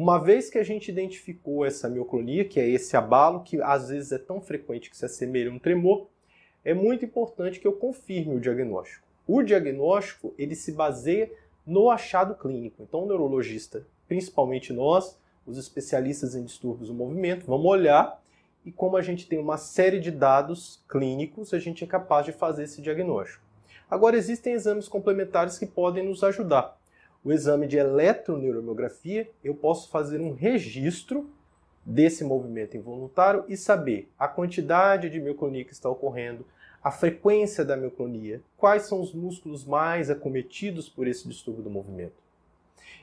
Uma vez que a gente identificou essa mioclonia, que é esse abalo que às vezes é tão frequente que se assemelha a um tremor, é muito importante que eu confirme o diagnóstico. O diagnóstico ele se baseia no achado clínico. Então, o neurologista, principalmente nós, os especialistas em distúrbios do movimento, vamos olhar e como a gente tem uma série de dados clínicos, a gente é capaz de fazer esse diagnóstico. Agora, existem exames complementares que podem nos ajudar o exame de eletroneuromiografia, eu posso fazer um registro desse movimento involuntário e saber a quantidade de mioclonia que está ocorrendo, a frequência da mioclonia, quais são os músculos mais acometidos por esse distúrbio do movimento.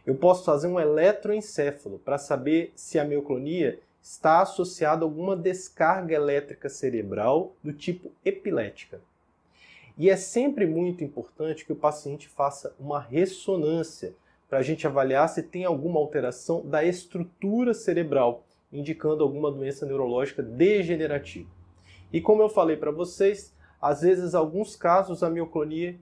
Eu posso fazer um eletroencefalo para saber se a mioclonia está associada a alguma descarga elétrica cerebral do tipo epilética. E é sempre muito importante que o paciente faça uma ressonância para a gente avaliar se tem alguma alteração da estrutura cerebral, indicando alguma doença neurológica degenerativa. E como eu falei para vocês, às vezes, alguns casos, a mioclonia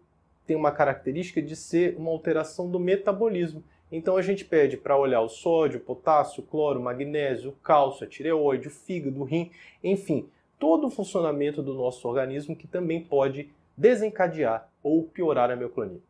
tem uma característica de ser uma alteração do metabolismo. Então a gente pede para olhar o sódio, o potássio, o cloro, o magnésio, o cálcio, a tireoide, o fígado, o rim, enfim, todo o funcionamento do nosso organismo que também pode desencadear ou piorar a mioclonia.